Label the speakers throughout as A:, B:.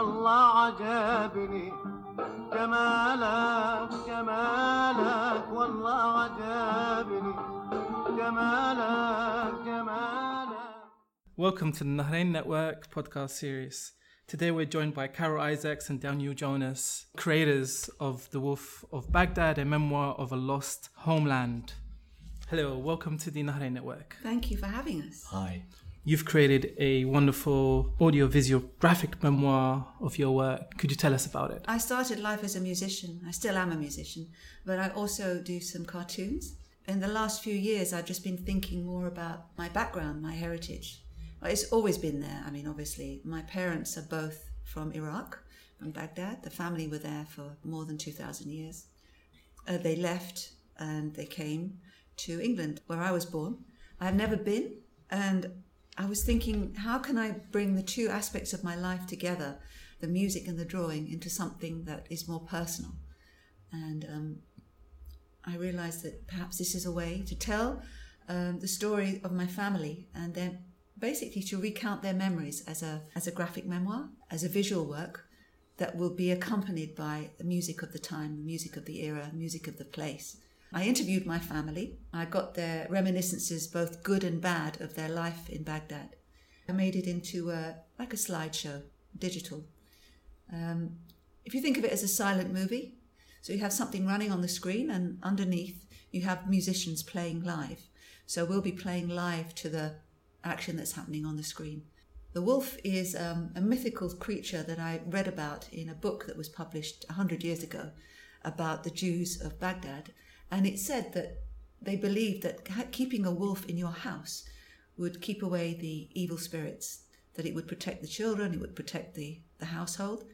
A: والله عجبني جمالك جمالك والله عجبني جمالك جمالك
B: Welcome to the Nahrain Network podcast series. Today we're joined by Carol Isaacs and Daniel Jonas, creators of The Wolf of Baghdad, a memoir of a lost homeland. Hello, welcome to the Nahrain Network.
C: Thank you for having us.
D: Hi.
B: You've created a wonderful audio visual graphic memoir of your work. Could you tell us about it?
C: I started life as a musician. I still am a musician, but I also do some cartoons. In the last few years, I've just been thinking more about my background, my heritage. It's always been there. I mean, obviously, my parents are both from Iraq, from Baghdad. The family were there for more than 2,000 years. Uh, they left and they came to England, where I was born. I've never been, and I was thinking, how can I bring the two aspects of my life together, the music and the drawing, into something that is more personal? And um, I realized that perhaps this is a way to tell um, the story of my family and then basically to recount their memories as a, as a graphic memoir, as a visual work that will be accompanied by the music of the time, the music of the era, music of the place. I interviewed my family. I got their reminiscences, both good and bad, of their life in Baghdad. I made it into a, like a slideshow, digital. Um, if you think of it as a silent movie, so you have something running on the screen, and underneath you have musicians playing live. So we'll be playing live to the action that's happening on the screen. The wolf is um, a mythical creature that I read about in a book that was published 100 years ago about the Jews of Baghdad. And it said that they believed that keeping a wolf in your house would keep away the evil spirits, that it would protect the children, it would protect the, the household.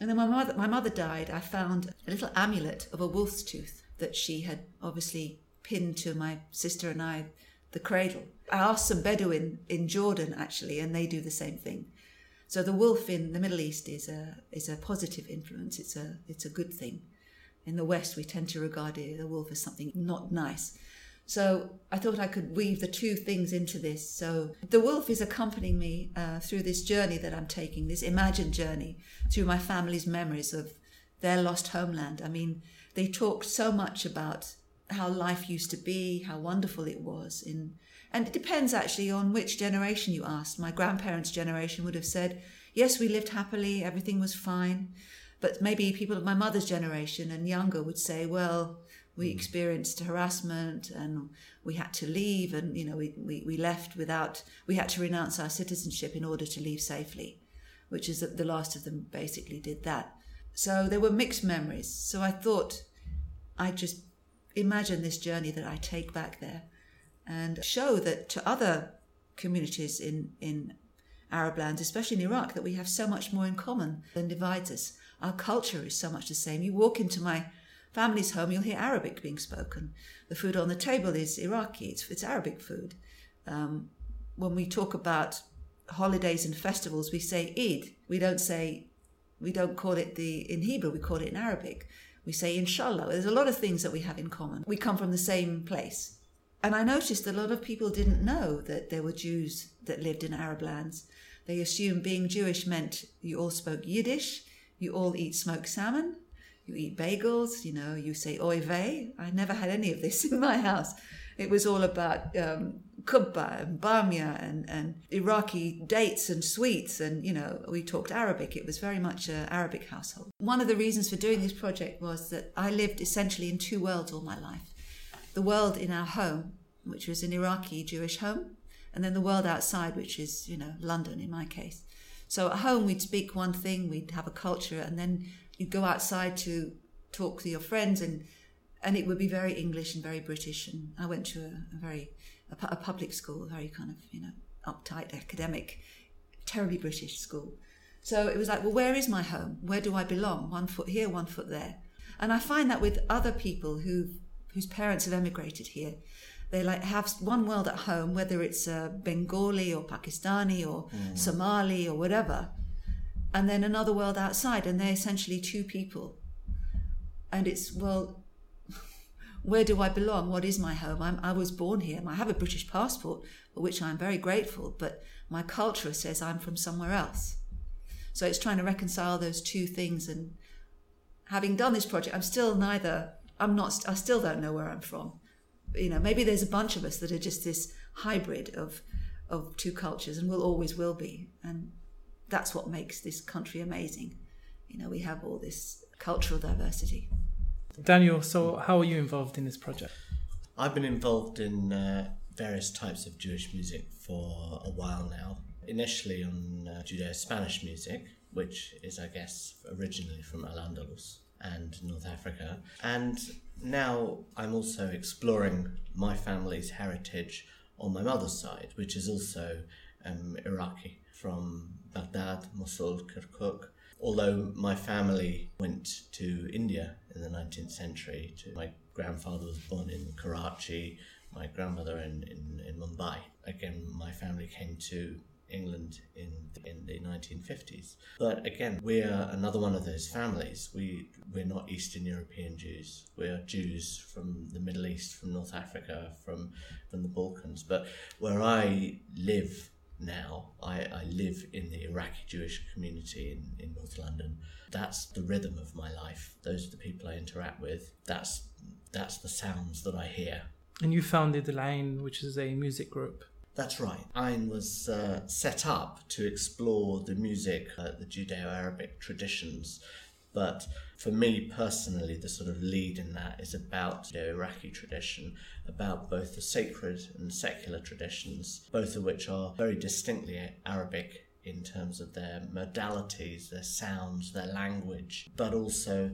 C: And then my mother, my mother died. I found a little amulet of a wolf's tooth that she had obviously pinned to my sister and I, the cradle. I asked some Bedouin in Jordan actually, and they do the same thing. So the wolf in the Middle East is a is a positive influence. It's a it's a good thing. In the West, we tend to regard the wolf as something not nice. So I thought I could weave the two things into this. So the wolf is accompanying me uh, through this journey that I'm taking, this imagined journey through my family's memories of their lost homeland. I mean, they talked so much about how life used to be, how wonderful it was. In, and it depends actually on which generation you ask. My grandparents' generation would have said, yes, we lived happily, everything was fine. But maybe people of my mother's generation and younger would say, well, we hmm. experienced harassment and we had to leave and, you know, we, we, we left without, we had to renounce our citizenship in order to leave safely, which is that the last of them basically did that. So there were mixed memories. So I thought I'd just imagine this journey that I take back there and show that to other communities in, in Arab lands, especially in Iraq, that we have so much more in common than divides us. Our culture is so much the same. You walk into my family's home, you'll hear Arabic being spoken. The food on the table is Iraqi, it's, it's Arabic food. Um, when we talk about holidays and festivals, we say Eid. We don't say, we don't call it the, in Hebrew, we call it in Arabic. We say Inshallah. There's a lot of things that we have in common. We come from the same place. And I noticed a lot of people didn't know that there were Jews that lived in Arab lands. They assumed being Jewish meant you all spoke Yiddish, you all eat smoked salmon, you eat bagels, you know, you say oy vey. I never had any of this in my house. It was all about um, kubba and bamia and, and Iraqi dates and sweets. And, you know, we talked Arabic. It was very much an Arabic household. One of the reasons for doing this project was that I lived essentially in two worlds all my life the world in our home, which was an Iraqi Jewish home, and then the world outside, which is, you know, London in my case. So at home, we'd speak one thing, we'd have a culture, and then you'd go outside to talk to your friends, and and it would be very English and very British. And I went to a, a very a, a, public school, a very kind of you know uptight academic, terribly British school. So it was like, well, where is my home? Where do I belong? One foot here, one foot there. And I find that with other people who whose parents have emigrated here, they like have one world at home, whether it's uh, Bengali or Pakistani or mm. Somali or whatever, and then another world outside, and they're essentially two people. And it's well, where do I belong? What is my home? I'm, I was born here. I have a British passport, for which I'm very grateful, but my culture says I'm from somewhere else. So it's trying to reconcile those two things. And having done this project, I'm still neither. I'm not. I still don't know where I'm from. You know, maybe there's a bunch of us that are just this hybrid of of two cultures, and will always will be. And that's what makes this country amazing. You know, we have all this cultural diversity.
B: Daniel, so how are you involved in this project?
D: I've been involved in uh, various types of Jewish music for a while now. Initially on uh, Judeo Spanish music, which is, I guess, originally from Al Andalus and North Africa. And now I'm also exploring my family's heritage on my mother's side, which is also um, Iraqi from Baghdad, Mosul, Kirkuk. Although my family went to India in the 19th century, to my grandfather was born in Karachi, my grandmother in, in, in Mumbai. Again, my family came to England in in the 1950s. But again, we're another one of those families. We we're not Eastern European Jews. We're Jews from the Middle East, from North Africa, from from the Balkans. But where I live now, I, I live in the Iraqi Jewish community in, in North London. That's the rhythm of my life. Those are the people I interact with. That's that's the sounds that I hear.
B: And you founded the Line, which is a music group.
D: That's right. Ayn was uh, set up to explore the music, uh, the Judeo Arabic traditions. But for me personally, the sort of lead in that is about the Iraqi tradition, about both the sacred and secular traditions, both of which are very distinctly Arabic in terms of their modalities, their sounds, their language, but also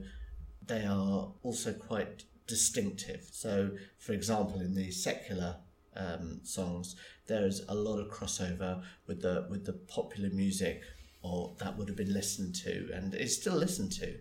D: they are also quite distinctive. So, for example, in the secular um, songs, there is a lot of crossover with the with the popular music or that would have been listened to and is still listened to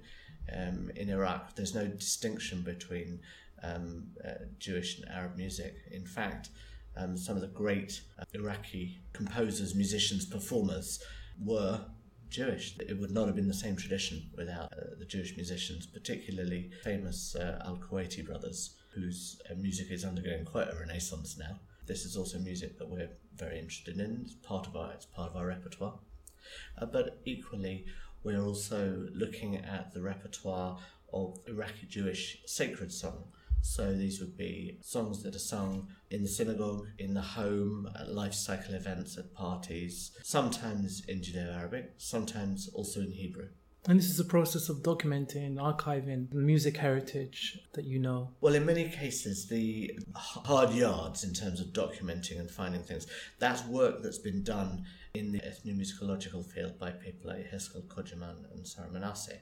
D: um, in Iraq. There's no distinction between um, uh, Jewish and Arab music. In fact, um, some of the great uh, Iraqi composers, musicians, performers were Jewish. It would not have been the same tradition without uh, the Jewish musicians, particularly famous uh, Al Kuwaiti brothers, whose uh, music is undergoing quite a renaissance now. This is also music that we're very interested in. It's part of our it's part of our repertoire. Uh, but equally, we're also looking at the repertoire of Iraqi Jewish sacred song. So these would be songs that are sung in the synagogue, in the home, at life cycle events, at parties, sometimes in Judeo Arabic, sometimes also in Hebrew.
B: And this is a process of documenting, archiving music heritage that you know.
D: Well, in many cases, the hard yards in terms of documenting and finding things, that's work that's been done in the ethnomusicological field by people like Heskel Kojaman and Sarah Manasseh,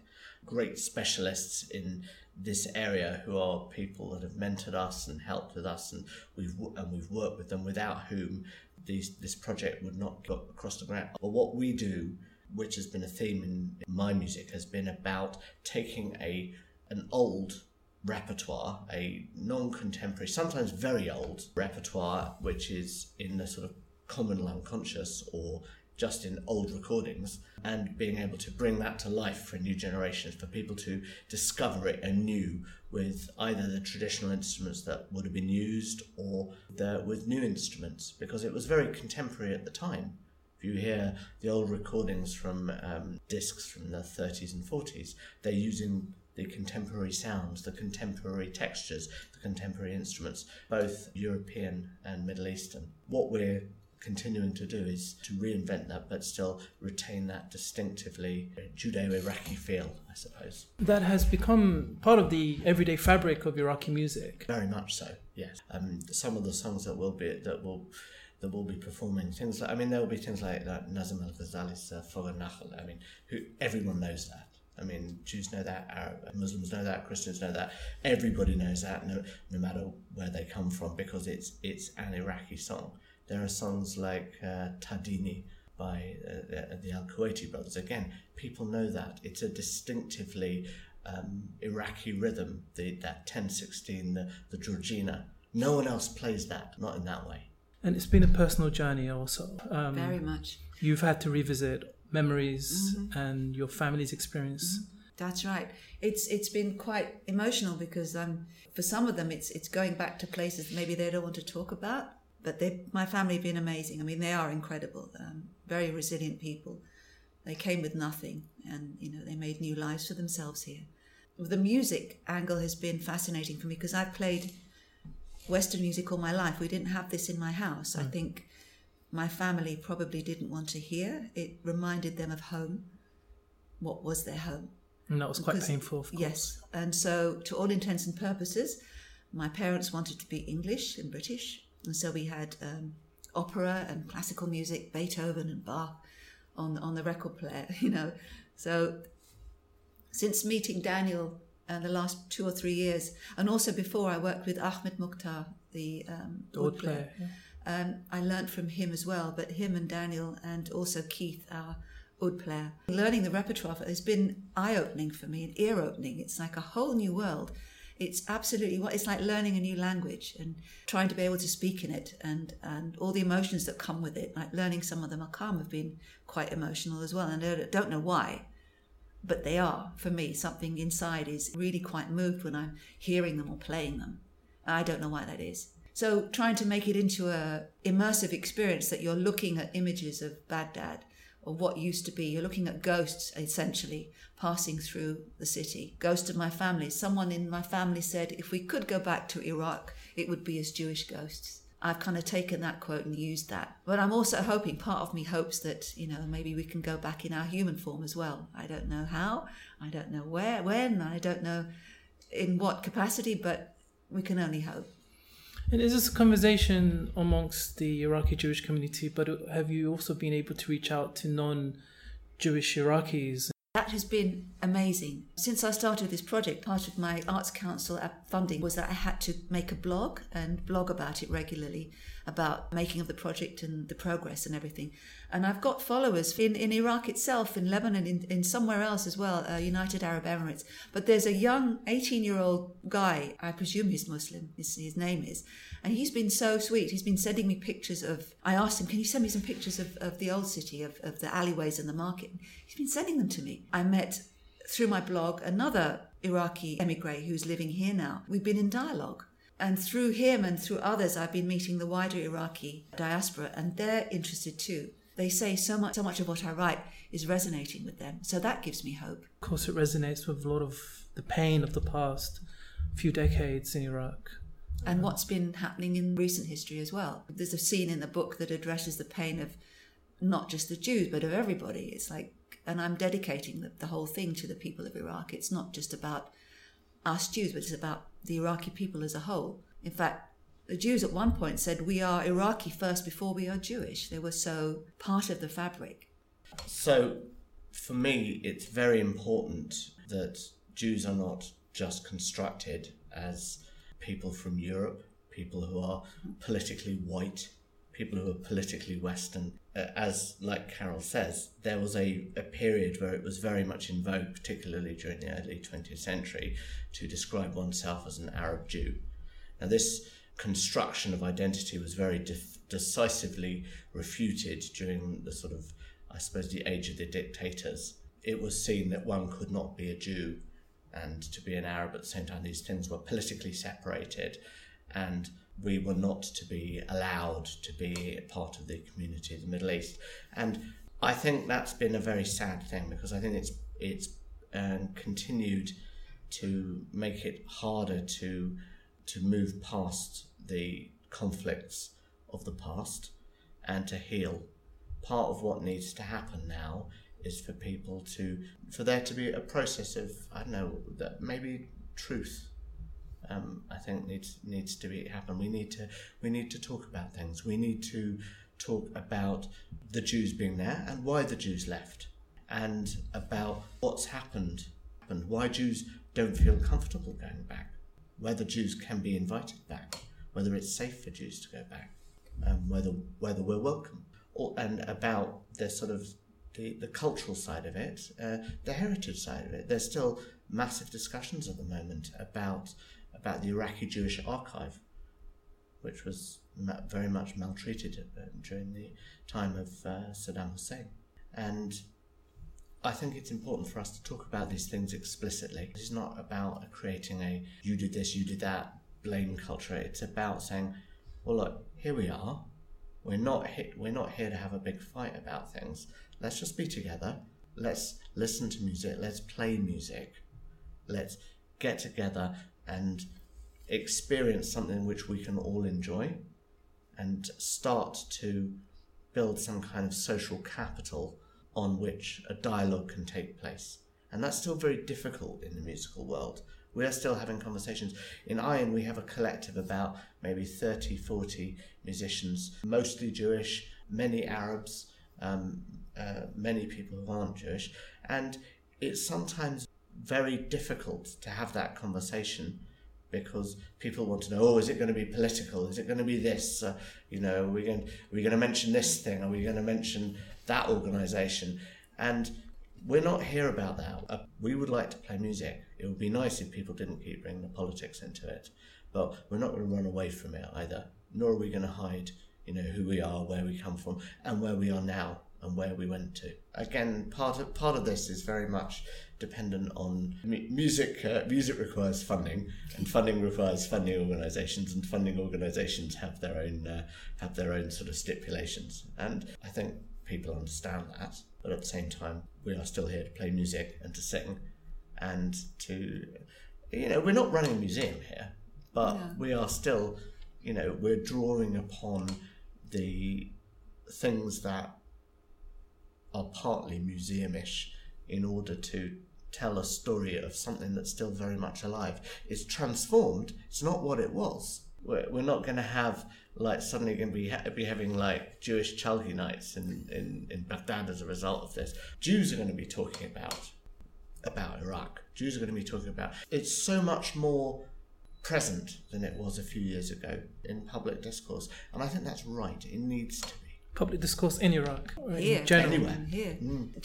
D: great specialists in this area who are people that have mentored us and helped with us, and we've and we've worked with them without whom these, this project would not go across the ground. But what we do which has been a theme in, my music, has been about taking a an old repertoire, a non-contemporary, sometimes very old repertoire, which is in the sort of common unconscious or just in old recordings, and being able to bring that to life for new generations, for people to discover it anew with either the traditional instruments that would have been used or the, with new instruments, because it was very contemporary at the time. If you hear the old recordings from um, discs from the 30s and 40s, they're using the contemporary sounds, the contemporary textures, the contemporary instruments, both European and Middle Eastern. What we're continuing to do is to reinvent that, but still retain that distinctively Judeo Iraqi feel, I suppose.
B: That has become part of the everyday fabric of Iraqi music.
D: Very much so, yes. Um, some of the songs that will be that will that will be performing things like I mean there will be things like, like Nazim Al Ghazali's uh, Fogh Nakhl. I mean, who everyone knows that. I mean, Jews know that, Arab, Muslims know that, Christians know that. Everybody knows that, no, no matter where they come from, because it's it's an Iraqi song. There are songs like uh, Tadini by uh, the Al Kuwaiti brothers. Again, people know that it's a distinctively um, Iraqi rhythm. The that 10-16, the the Jorjina. No one else plays that, not in that way.
B: And it's been a personal journey also.
C: Um, Very much.
B: You've had to revisit memories mm-hmm. and your family's experience. Mm-hmm.
C: That's right. It's it's been quite emotional because um, for some of them it's it's going back to places maybe they don't want to talk about. But they, my family have been amazing. I mean, they are incredible, um, very resilient people. They came with nothing, and you know they made new lives for themselves here. The music angle has been fascinating for me because I've played Western music all my life. We didn't have this in my house. I think my family probably didn't want to hear. It reminded them of home. What was their home?
B: And that was quite
C: Because-
B: painful.
C: Yes, and so to all intents and purposes, my parents wanted to be English and British, and so we had um, opera and classical music, Beethoven and Bach, on on the record player. You know, so since meeting Daniel uh, the last two or three years, and also before I worked with Ahmed Mukhtar, the um,
B: player. yeah.
C: um, I learnt from him as well, but him and Daniel and also Keith, our oud player. Learning the repertoire has been eye opening for me and ear opening. It's like a whole new world. It's absolutely what it's like learning a new language and trying to be able to speak in it and, and all the emotions that come with it. Like learning some of the maqam have been quite emotional as well. And I don't know why, but they are for me. Something inside is really quite moved when I'm hearing them or playing them. I don't know why that is. So trying to make it into a immersive experience that you're looking at images of Baghdad or what used to be. You're looking at ghosts essentially passing through the city. Ghost of my family. Someone in my family said if we could go back to Iraq, it would be as Jewish ghosts. I've kind of taken that quote and used that. But I'm also hoping, part of me hopes that, you know, maybe we can go back in our human form as well. I don't know how, I don't know where, when, I don't know in what capacity, but we can only hope.
B: And is this a conversation amongst the Iraqi Jewish community? But have you also been able to reach out to non-Jewish Iraqis?
C: Has been amazing. Since I started this project, part of my Arts Council uh, funding was that I had to make a blog and blog about it regularly, about making of the project and the progress and everything. And I've got followers in, in Iraq itself, in Lebanon, in, in somewhere else as well, uh, United Arab Emirates. But there's a young 18 year old guy, I presume he's Muslim, his, his name is, and he's been so sweet. He's been sending me pictures of, I asked him, can you send me some pictures of, of the old city, of, of the alleyways and the market? He's been sending them to me. I met through my blog another Iraqi emigre who's living here now. We've been in dialogue. And through him and through others, I've been meeting the wider Iraqi diaspora, and they're interested too. They say so much, so much of what I write is resonating with them. So that gives me hope.
B: Of course, it resonates with a lot of the pain of the past few decades in Iraq.
C: and what's been happening in recent history as well. There's a scene in the book that addresses the pain of not just the Jews, but of everybody. It's like, and I'm dedicating the, the whole thing to the people of Iraq. It's not just about us Jews, but it's about the Iraqi people as a whole. In fact, the Jews at one point said, We are Iraqi first before we are Jewish. They were so part of the fabric.
D: So, for me, it's very important that Jews are not just constructed as people from Europe, people who are politically white, people who are politically Western. Uh, as, like Carol says, there was a, a period where it was very much in vogue, particularly during the early 20th century, to describe oneself as an Arab Jew. Now, this construction of identity was very decisively refuted during the sort of, I suppose, the age of the dictators. It was seen that one could not be a Jew and to be an Arab at the same time. These things were politically separated, and we were not to be allowed to be part of the community of the Middle East. And I think that's been a very sad thing because I think it's it's um, continued to make it harder to to move past the conflicts of the past and to heal. Part of what needs to happen now is for people to for there to be a process of I don't know that maybe truth. Um, I think needs needs to be happen. We need to we need to talk about things. We need to talk about the Jews being there and why the Jews left, and about what's happened and why Jews don't feel comfortable going back, whether Jews can be invited back, whether it's safe for Jews to go back, um, whether whether we're welcome, or, and about the sort of the, the cultural side of it, uh, the heritage side of it. There's still massive discussions at the moment about about the Iraqi Jewish archive, which was very much maltreated uh, during the time of uh, Saddam Hussein, and I think it's important for us to talk about these things explicitly. It's not about creating a you did this, you did that blame culture. It's about saying, well, look, here we are. We're not we're not here to have a big fight about things. Let's just be together. Let's listen to music. Let's play music. Let's get together and experience something which we can all enjoy and start to build some kind of social capital on which a dialogue can take place. And that's still very difficult in the musical world. We are still having conversations. In Ayn, we have a collective about maybe 30, 40 musicians, mostly Jewish, many Arabs, um, uh, many people who aren't Jewish. And it's sometimes very difficult to have that conversation because people want to know, oh, is it going to be political? Is it going to be this? Uh, you know, are we going, we going to mention this thing? Are we going to mention that organisation? And we're not here about that. Uh, we would like to play music. It would be nice if people didn't keep bringing the politics into it, but we're not going to run away from it either. Nor are we going to hide, you know, who we are, where we come from, and where we are now, and where we went to. Again, part of part of this is very much dependent on mu- music. Uh, music requires funding, and funding requires funding organisations, and funding organisations have their own uh, have their own sort of stipulations. And I think people understand that, but at the same time, we are still here to play music and to sing, and to, you know, we're not running a museum here, but
C: Yeah.
D: we are still, you know, we're drawing upon the things that are partly museumish in order to tell a story of something that's still very much alive. It's transformed. It's not what it was. We're, we're not going to have like suddenly going to be ha- be having like Jewish Chalgi nights in, in, in Baghdad as a result of this. Jews are going to be talking about about Iraq. Jews are going to be talking about. It's so much more present than it was a few years ago in public discourse, and I think that's right. It needs to be.
B: Public discourse in Iraq, or in
C: here,
B: general.
D: Anywhere.
C: um, here,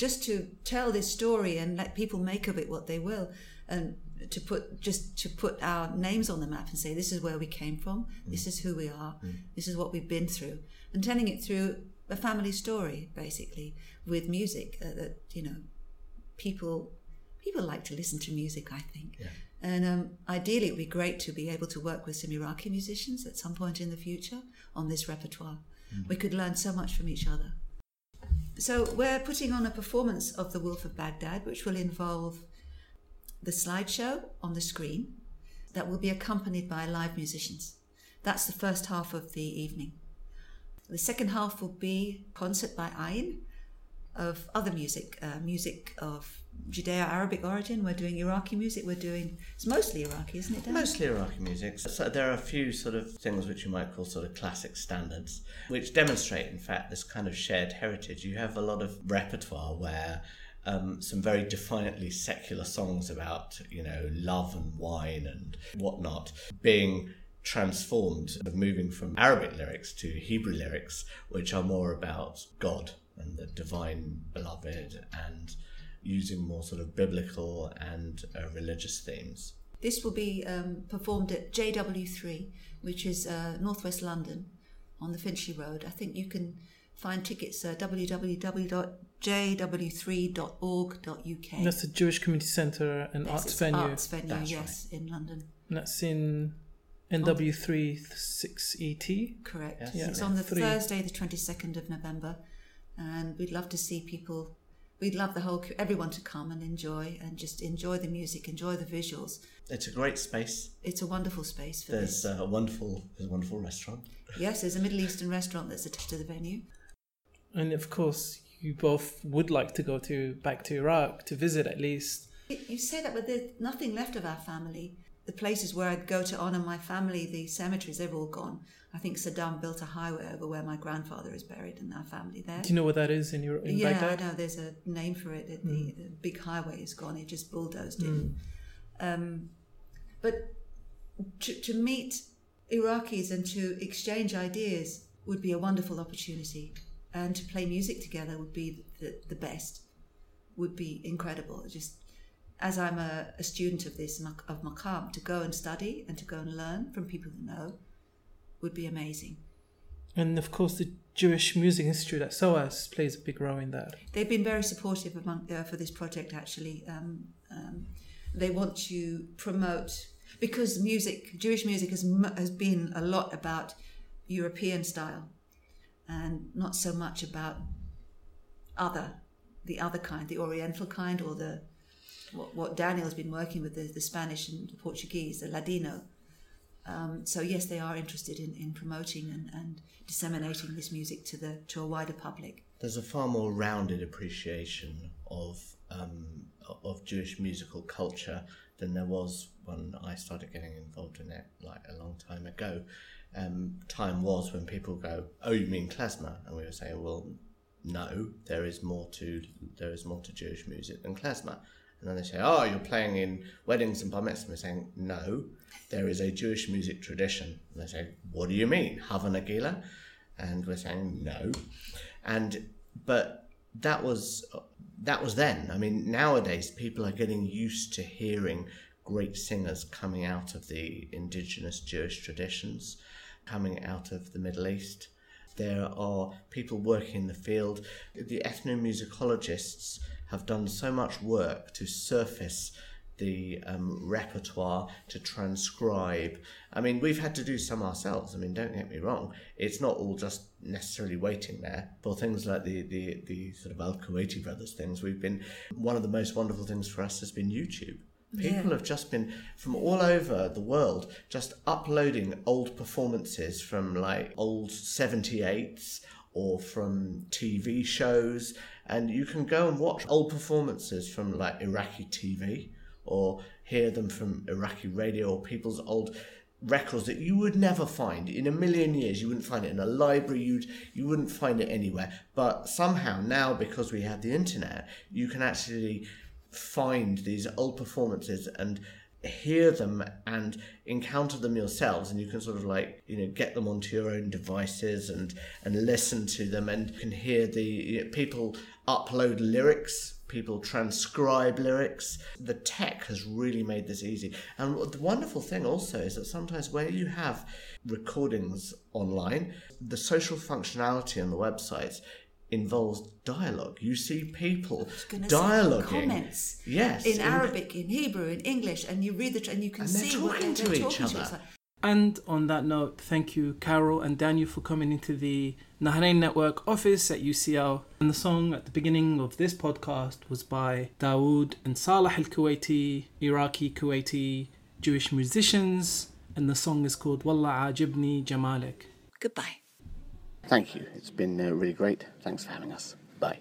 C: just to tell this story and let people make of it what they will, and to put just to put our names on the map and say this is where we came from, this is who we are, this is what we've been through, and telling it through a family story basically with music uh, that you know people people like to listen to music. I think. And um, ideally, it would be great to be able to work with some Iraqi musicians at some point in the future on this repertoire. Mm-hmm. We could learn so much from each other. So we're putting on a performance of The Wolf of Baghdad, which will involve the slideshow on the screen that will be accompanied by live musicians. That's the first half of the evening. The second half will be concert by Ayn of other music, uh, music of Judeo-Arabic origin. We're doing Iraqi music. We're doing it's mostly Iraqi, isn't it? Dan?
D: Mostly Iraqi music. So there are a few sort of things which you might call sort of classic standards, which demonstrate, in fact, this kind of shared heritage. You have a lot of repertoire where um, some very defiantly secular songs about, you know, love and wine and whatnot being transformed, moving from Arabic lyrics to Hebrew lyrics, which are more about God and the divine beloved and using more sort of biblical and uh, religious themes.
C: This will be um, performed at JW3, which is uh, northwest London on the Finchley Road. I think you can find tickets at www.jw3.org.uk.
B: That's the Jewish Community Centre and
C: Yes,
B: Arts
C: it's
B: Venue.
C: Arts venue,
D: That's
C: yes, in London.
B: And that's in NW3 6ET.
C: Correct.
D: Yes.
B: Yeah.
C: It's on the
B: Three.
C: Thursday, the 22nd of November, and we'd love to see people. We'd love the whole everyone to come and enjoy and just enjoy the music, enjoy the visuals.
D: It's a great space.
C: It's a wonderful space for
D: There's
C: this.
D: uh, a wonderful, there's a wonderful restaurant.
C: Yes, there's a Middle Eastern restaurant that's attached to the venue.
B: And of course, you both would like to go to back to Iraq to visit at least.
C: You say that, but there's nothing left of our family. The places where I'd go to honour my family, the cemeteries, they've all gone. I think Saddam built a highway over where my grandfather is buried and our family there.
B: Do you know what that is in your in
C: yeah,
B: Baghdad?
C: I know. There's a name for it. The, the big highway is gone. It just bulldozed it. Um, but to, to meet Iraqis and to exchange ideas would be a wonderful opportunity, and to play music together would be the, the best. Would be incredible. Just as I'm a, a student of this of Maqam, to go and study and to go and learn from people who know would be amazing.
B: And of course, the Jewish Music Institute at SOAS plays a big role in that.
C: They've been very supportive among, uh, for this project. Actually, um, um, they want to promote because music, Jewish music, has has been a lot about European style, and not so much about other, the other kind, the Oriental kind, or the what, what Daniel's been working with the, the Spanish and the Portuguese, the Ladino. Um, so yes, they are interested in, in promoting and, and disseminating this music to the to a wider public.
D: There's a far more rounded appreciation of um, of Jewish musical culture than there was when I started getting involved in it, like a long time ago. Um, time was when people go, "Oh, you mean klezmer?" and we were saying, "Well, no, there is more to there is more to Jewish music than klezmer." And then they say, "Oh, you're playing in weddings and bar mitzvahs." We're saying, "No, there is a Jewish music tradition." And they say, "What do you mean, Hava Nagila?" And we're saying, "No," and but that was that was then. I mean, nowadays people are getting used to hearing great singers coming out of the indigenous Jewish traditions, coming out of the Middle East. There are people working in the field. The ethnomusicologists have done so much work to surface the um, repertoire to transcribe. I mean, we've had to do some ourselves. I mean, don't get me wrong. It's not all just necessarily waiting there for things like the the, the sort of Al Kuwaiti brothers things. We've been one of the most wonderful things for us has been YouTube. People
C: Yeah.
D: have just been from all over the world just uploading old performances from like old 78s or from TV shows and you can go and watch old performances from like Iraqi TV or hear them from Iraqi radio or people's old records that you would never find in a million years. You wouldn't find it in a library you'd you wouldn't find it anywhere. But somehow now because we have the internet you can actually find these old performances and hear them and encounter them yourselves and you can sort of like you know get them onto your own devices and and listen to them and you can hear the you know, people upload lyrics people transcribe lyrics. The tech has really made this easy. And the wonderful thing also is that sometimes where you have recordings online the social functionality on the websites involves dialogue you see people
C: Gonna
D: dialoguing
C: comments
D: yes
C: in Arabic, in Hebrew, in English, and you read the tr- and you can
D: And they're
C: see what
D: talking
C: they're,
D: to
C: they're
D: each
C: talking to.
D: other.
C: It's like,
B: And on that note, thank you, Carol and Daniel, for coming into the Nahrain Network office at UCL. And the song at the beginning of this podcast was by Dawood and Salah al Kuwaiti, Iraqi Kuwaiti Jewish musicians. And the song is called Wallah Ajibni Jamalik.
C: goodbye.
E: Thank you. It's been uh, really great. Thanks for having us. Bye.